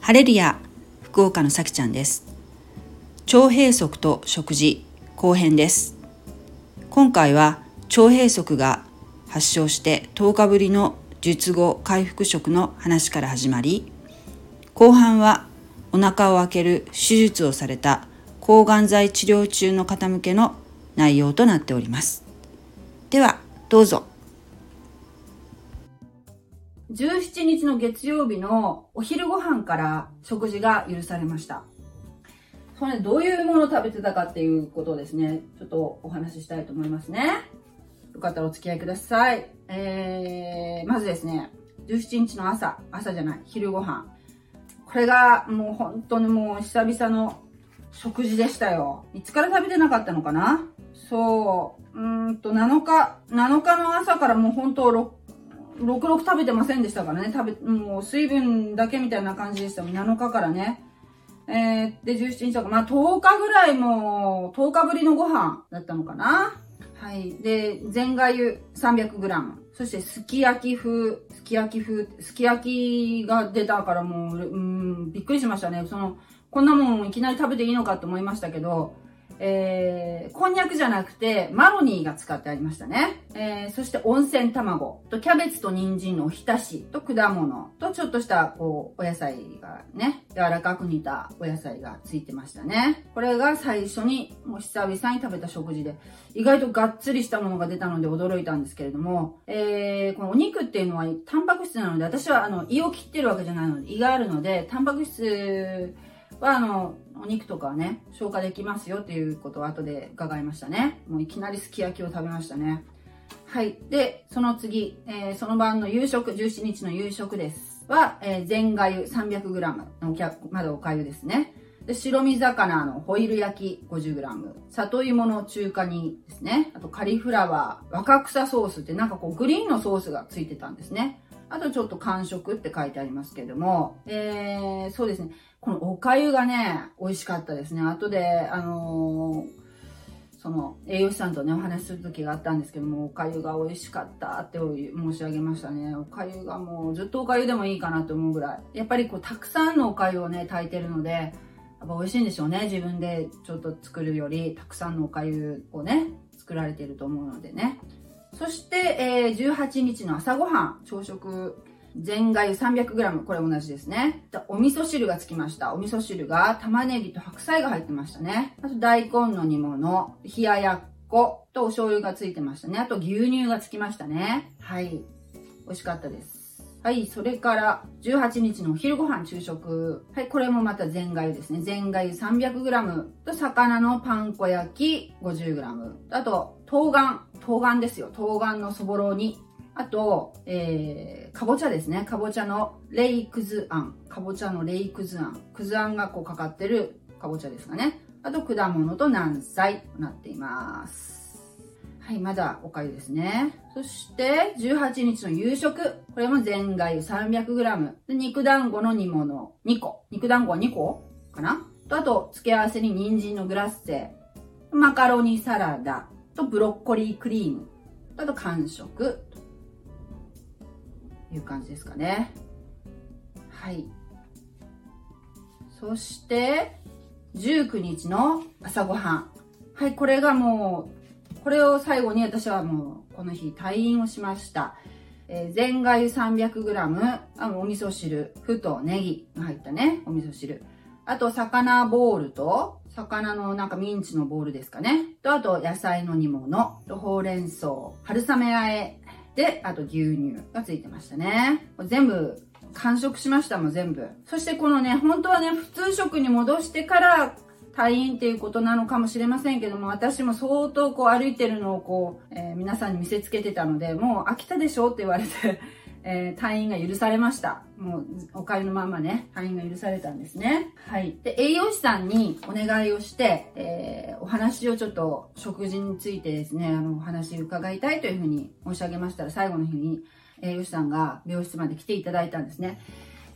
ハレルヤ福岡のさきちゃんです。腸閉塞と食事後編です。今回は腸閉塞が発症して10日ぶりの術後回復食の話から始まり後半はお腹を開ける手術をされた抗がん剤治療中の方向けの内容となっております。ではどうぞ。17日の月曜日のお昼ご飯から食事が許されました。それどういうものを食べてたかっていうことをですね。ちょっとお話ししたいと思いますね。よかったらお付き合いください。えー、まずですね。17日の朝。朝じゃない。昼ご飯。これがもう本当にもう久々の食事でしたよ。いつから食べてなかったのかな？そう、うんと7日、7日の朝からもう本当6、66食べてませんでしたからね。食べ、もう水分だけみたいな感じでしたもん。7日からね。えー、で、17日とか、まあ10日ぐらいもう、10日ぶりのご飯だったのかな。はい。で、全がゆ 300g。そして、すき焼き風、すき焼き風、すき焼きが出たからもう、うん、びっくりしましたね。その、こんなもんいきなり食べていいのかと思いましたけど、えー、こんにゃくじゃなくて、マロニーが使ってありましたね。えー、そして温泉卵とキャベツと人参のおひたしと果物とちょっとした、こう、お野菜がね、柔らかく煮たお野菜がついてましたね。これが最初に、もう久々に食べた食事で、意外とがっつりしたものが出たので驚いたんですけれども、えー、このお肉っていうのはタンパク質なので、私はあの、胃を切ってるわけじゃないので、胃があるので、タンパク質は、あの、お肉とかね、消化できますよっていうことを後で伺いましたね。もういきなりすき焼きを食べましたね。はい。で、その次、えー、その晩の夕食、17日の夕食です。は、えー、全がゆ 300g のお客、まだおかゆですね。で、白身魚のホイル焼き 50g。里芋の中華煮ですね。あとカリフラワー、若草ソースってなんかこうグリーンのソースがついてたんですね。あとちょっと完食って書いてありますけども、えー、そうですね。このお粥がね、美味しかったですね。後で、あのー、その栄養士さんとね、お話しする時があったんですけども、お粥が美味しかったって申し上げましたね。お粥がもうずっとお粥でもいいかなと思うぐらい。やっぱりこう、たくさんのお粥をね、炊いてるので、やっぱ美味しいんでしょうね。自分でちょっと作るより、たくさんのお粥をね、作られていると思うのでね。そして、えー、18日の朝ごはん、朝食全がゆ 300g、これ同じですね。お味噌汁がつきました。お味噌汁が玉ねぎと白菜が入ってましたね。あと大根の煮物、冷ややっことお醤油がついてましたね。あと牛乳がつきましたね。はい。美味しかったです。はい、それから18日のお昼ご飯昼食。はい、これもまた全がゆですね。全がゆ 300g と魚のパン粉焼き 50g。あと、冬瓜。冬瓜ですよ。冬瓜のそぼろ煮あと、えー、かぼちゃですね。かぼちゃのレイクズあん。かぼちゃのレイクズあん。くずあんがこうかかってるかぼちゃですかね。あと、果物と軟菜となっています。はい、まだおかゆですね。そして、18日の夕食。これも全がゆ 300g。肉団子の煮物2個。肉団子は2個かなと、あと、付け合わせに人参のグラッセ。マカロニサラダとブロッコリークリーム。あと、完食。いう感じですかね。はい。そして、19日の朝ごはん。はい、これがもう、これを最後に私はもう、この日退院をしました。えー、全がゆ 300g、あのお味噌汁、ふとネギが入ったね、お味噌汁。あと、魚ボールと、魚のなんかミンチのボールですかね。と、あと、野菜の煮物、とほうれん草、春雨あえ、で、あと牛乳がついてましたね。全部完食しましたもん、全部。そしてこのね、本当はね、普通食に戻してから退院っていうことなのかもしれませんけども、私も相当こう歩いてるのをこう、えー、皆さんに見せつけてたので、もう飽きたでしょって言われてえー、退院が許されました。もう、おかゆのままね、退院が許されたんですね。はい。で、栄養士さんにお願いをして、えー、お話をちょっと、食事についてですね、あの、お話伺いたいというふうに申し上げましたら、最後の日に栄養士さんが病室まで来ていただいたんですね。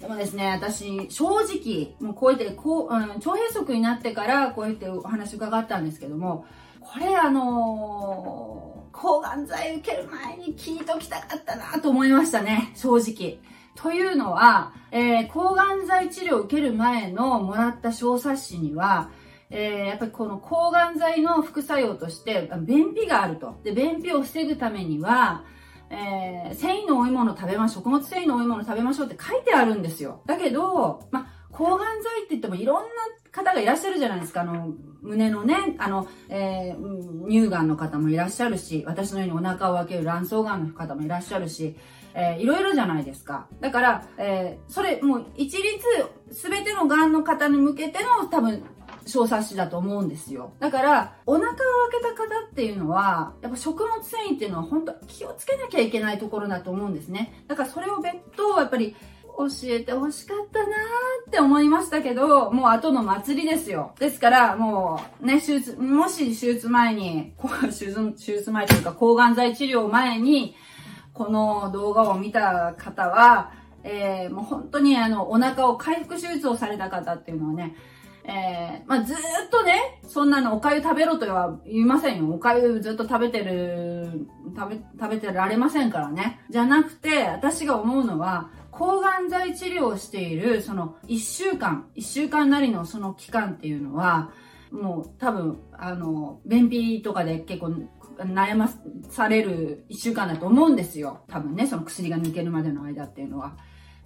でもですね、私、正直、もうこうやって、こう、うん、腸閉塞になってから、こうやってお話伺ったんですけども、これあのー、抗がん剤受ける前に聞いときたかったなと思いましたね、正直。というのは、えー、抗がん剤治療を受ける前のもらった小冊子には、えー、やっぱりこの抗がん剤の副作用として、便秘があると。で、便秘を防ぐためには、えー、繊維の多いもの食べましょう。食物繊維の多いもの食べましょうって書いてあるんですよ。だけど、ま抗がん剤って言ってもいろんな方がいらっしゃるじゃないですか。あの、胸のね、あの、えー、乳がんの方もいらっしゃるし、私のようにお腹を開ける卵巣がんの方もいらっしゃるし、えー、いろいろじゃないですか。だから、えー、それ、もう一律、すべてのがんの方に向けての多分、小冊子だと思うんですよ。だから、お腹を開けた方っていうのは、やっぱ食物繊維っていうのは本当気をつけなきゃいけないところだと思うんですね。だからそれを別途、やっぱり、教えてほしかったなーって思いましたけど、もう後の祭りですよ。ですから、もう、ね、手術、もし手術前に、手術、手術前というか抗がん剤治療前に、この動画を見た方は、えー、もう本当にあの、お腹を回復手術をされた方っていうのはね、えー、まあ、ずっとね、そんなのお粥食べろとは言いませんよ。お粥ずっと食べてる、食べ、食べてられませんからね。じゃなくて、私が思うのは、抗がん剤治療をしている、その1週間、1週間なりのその期間っていうのは、もう多分、あの、便秘とかで結構悩まされる1週間だと思うんですよ。多分ね、その薬が抜けるまでの間っていうのは。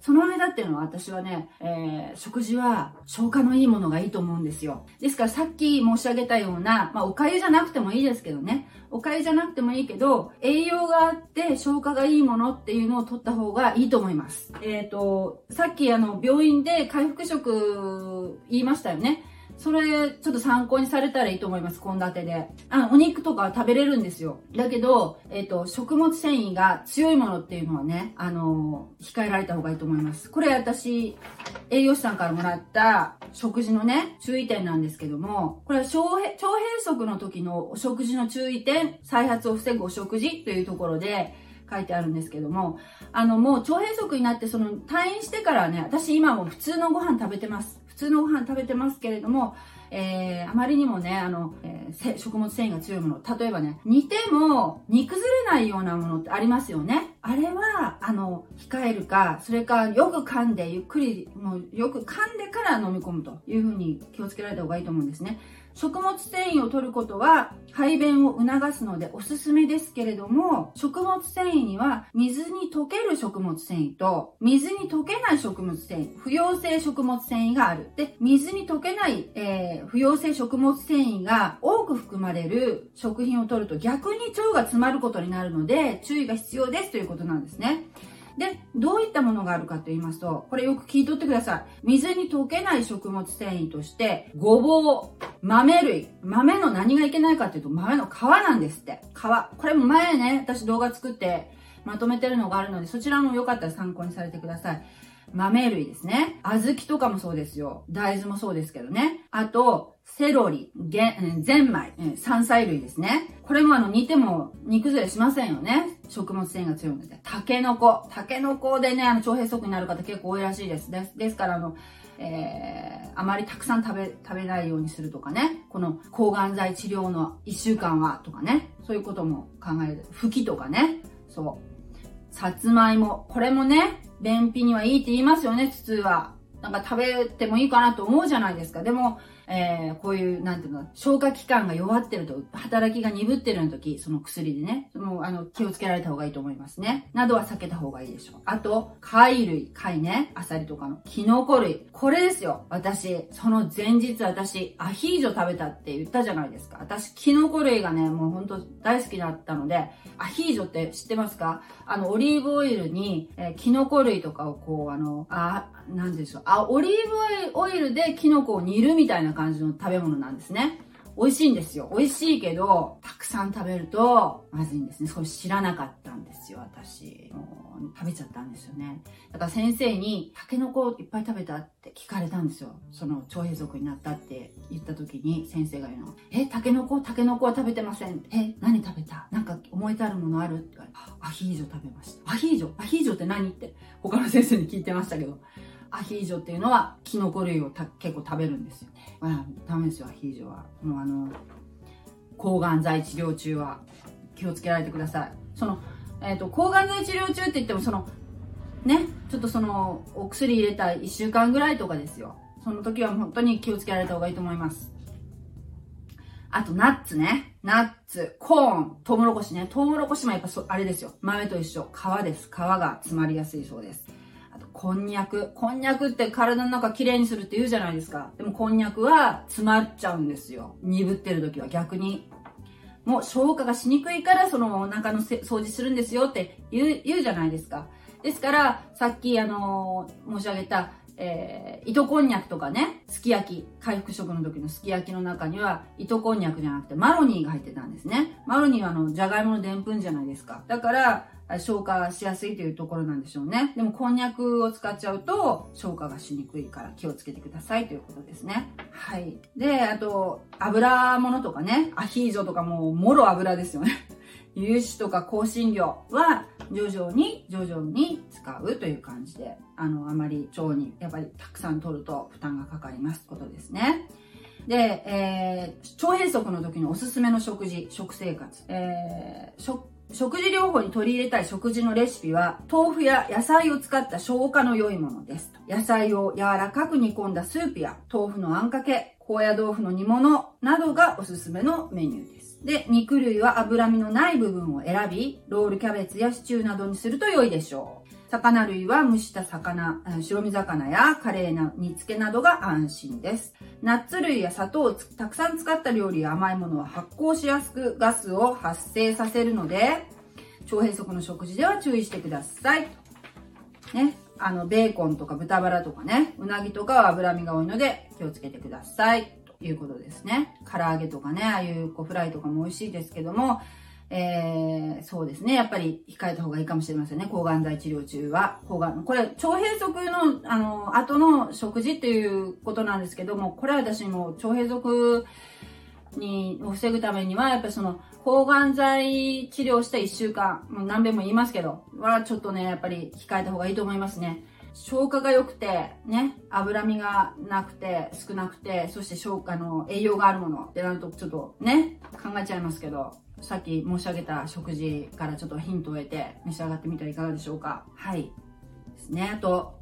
その間っていうのは私はね、えー、食事は消化のいいものがいいと思うんですよ。ですからさっき申し上げたような、まあお粥じゃなくてもいいですけどね。お粥じゃなくてもいいけど、栄養があって消化がいいものっていうのを取った方がいいと思います。えっ、ー、と、さっきあの病院で回復食言いましたよね。それ、ちょっと参考にされたらいいと思います、献立で。あの、お肉とか食べれるんですよ。だけど、えっ、ー、と、食物繊維が強いものっていうのはね、あのー、控えられた方がいいと思います。これ私、栄養士さんからもらった食事のね、注意点なんですけども、これは腸閉塞の時のお食事の注意点、再発を防ぐお食事というところで、書いてあるんですけども、あの、もう腸閉塞になって、その退院してからね、私今も普通のご飯食べてます。普通のご飯食べてますけれども、えー、あまりにもね、あの、えー、食物繊維が強いもの、例えばね、煮ても煮崩れないようなものってありますよね。あれは、あの、控えるか、それかよく噛んで、ゆっくり、もうよく噛んでから飲み込むというふうに気をつけられた方がいいと思うんですね。食物繊維を取ることは排便を促すのでおすすめですけれども、食物繊維には水に溶ける食物繊維と水に溶けない食物繊維、不溶性食物繊維がある。で、水に溶けない、えー、不溶性食物繊維が多く含まれる食品を取ると逆に腸が詰まることになるので注意が必要ですということなんですね。で、どういったものがあるかと言いますと、これよく聞いとってください。水に溶けない食物繊維として、ごぼう、豆類。豆の何がいけないかっていうと、豆の皮なんですって。皮。これも前ね、私動画作ってまとめてるのがあるので、そちらもよかったら参考にされてください。豆類ですね。小豆とかもそうですよ。大豆もそうですけどね。あと、セロリ、ゼンマイ、山菜類ですね。これもあの煮ても煮崩れしませんよね。食物繊維が強いので。タケノコ。タケノコでね、あの腸閉塞になる方結構多いらしいです。です。ですからあの、えー、あまりたくさん食べ、食べないようにするとかね。この抗がん剤治療の1週間はとかね。そういうことも考える。吹きとかね。そう。さつまいも。これもね、便秘にはいいって言いますよね、普通は。なんか食べてもいいかなと思うじゃないですか。でも、えー、こういう、なんていうの、消化器官が弱ってると、働きが鈍ってるの時、その薬でね、もう、あの、気をつけられた方がいいと思いますね。などは避けた方がいいでしょう。あと、貝類、貝ね、アサリとかの、キノコ類。これですよ。私、その前日私、アヒージョ食べたって言ったじゃないですか。私、キノコ類がね、もうほんと大好きだったので、アヒージョって知ってますか？あの、オリーブオイルに、えー、キノコ類とかをこう、あの、あ、なんでしょう。あ、オリーブオイルでキノコを煮るみたいな感じの食べ物なんですね。美味しいんですよ。美味しいけど、たくさん食べると、まずいんですね。それ知らなかったんですよ、私。もう食べちゃったんですよね。だから先生に、タケノコいっぱい食べたって聞かれたんですよ。その、腸閉塞になったって言った時に、先生が言うの。え、タケノコタケノコは食べてません。え、何食べたなんか思い至るものある？って言われて、アヒージョ食べました。アヒージョ？アヒージョって何？って他の先生に聞いてましたけど。アヒージョっていうのはキノコ類を結構食べるんですよ。まあ、ダメですよ、アヒージョは。もうあの、抗がん剤治療中は気をつけられてください。その、えっ、ー、と、抗がん剤治療中って言っても、その、ね、ちょっとその、お薬入れた1週間ぐらいとかですよ。その時は本当に気をつけられた方がいいと思います。あと、ナッツね。ナッツ、コーン、トウモロコシね。トウモロコシもやっぱそ、あれですよ。豆と一緒。皮です。皮が詰まりやすいそうです。こんにゃく。こんにゃくって体の中きれいにするって言うじゃないですか。でも、こんにゃくは詰まっちゃうんですよ。鈍ってる時は逆に。もう消化がしにくいからそのお腹の掃除するんですよって言う言うじゃないですか。ですから、さっきあのー、申し上げた、えー、糸こんにゃくとかね、すき焼き、回復食の時のすき焼きの中には、糸こんにゃくじゃなくてマロニーが入ってたんですね。マロニーはあの、じゃがいものでんぷんじゃないですか。だから、消化しやすいというところなんでしょうね。でも、こんにゃくを使っちゃうと、消化がしにくいから気をつけてくださいということですね。はい。で、あと、油物とかね、アヒージョとかもう、もろ油ですよね。油脂とか香辛料は、徐々に、徐々に使うという感じで、あの、あまり腸に、やっぱりたくさん取ると負担がかかりますことですね。で、えー、腸閉塞の時のおすすめの食事、食生活。えー、食食事療法に取り入れたい食事のレシピは、豆腐や野菜を使った消化の良いものです。野菜を柔らかく煮込んだスープや、豆腐のあんかけ、高野豆腐の煮物などがおすすめのメニューです。で、肉類は脂身のない部分を選び、ロールキャベツやシチューなどにすると良いでしょう。魚類は蒸した魚、白身魚やカレーな煮付けなどが安心です。ナッツ類や砂糖をたくさん使った料理や甘いものは発酵しやすくガスを発生させるので、腸閉塞の食事では注意してください。ね。あの、ベーコンとか豚バラとかね、うなぎとかは脂身が多いので気をつけてください。ということですね。唐揚げとかね、ああいうこうフライとかも美味しいですけども、えー、そうですね。やっぱり控えた方がいいかもしれませんね。抗がん剤治療中は。抗がん、これ、腸閉塞の、あの、後の食事っていうことなんですけども、これは私も腸閉塞に、を防ぐためには、やっぱりその、抗がん剤治療した1週間、もう何べんも言いますけど、はちょっとね、やっぱり控えた方がいいと思いますね。消化が良くて、ね、脂身がなくて、少なくて、そして消化の栄養があるものってなると、ちょっとね、考えちゃいますけど、さっき申し上げた食事からちょっとヒントを得て召し上がってみてはいかがでしょうか。はい。ですね。あと、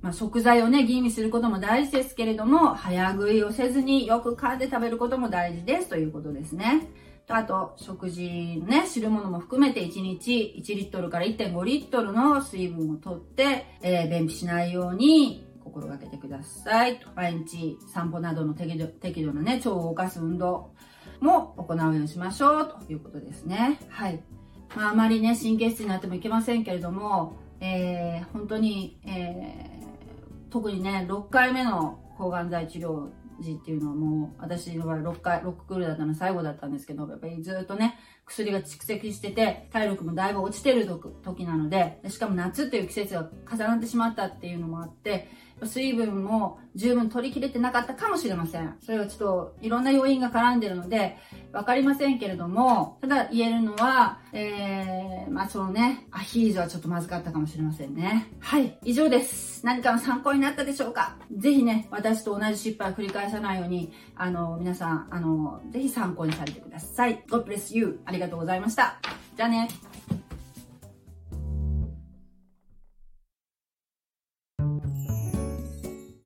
まあ、食材をね、吟味することも大事ですけれども、早食いをせずによく噛んで食べることも大事ですということですね。あと、食事ね、汁物も含めて1日1リットルから1.5リットルの水分をとって、えー、便秘しないように心がけてください。毎日散歩などの適度適度なね、腸を動かす運動も行うようにしましょうということですね。はい。まあ、あまりね、神経質になってもいけませんけれども、えー、本当に、えー、特にね、6回目の抗がん剤治療時っていうのはもう、私の場合6回、6クールだったの最後だったんですけど、やっぱりずっとね、薬が蓄積してて、体力もだいぶ落ちてる時なので、しかも夏っていう季節が重なってしまったっていうのもあって、水分も十分取り切れてなかったかもしれません。それはちょっといろんな要因が絡んでるので、わかりませんけれども、ただ言えるのは、えー、まあそのね、アヒージョはちょっとまずかったかもしれませんね。はい、以上です。何かの参考になったでしょうか？ぜひね、私と同じ失敗を繰り返さないように、あの、皆さん、あの、ぜひ参考にされてください。God bless you. ありがとうございました。じゃあね。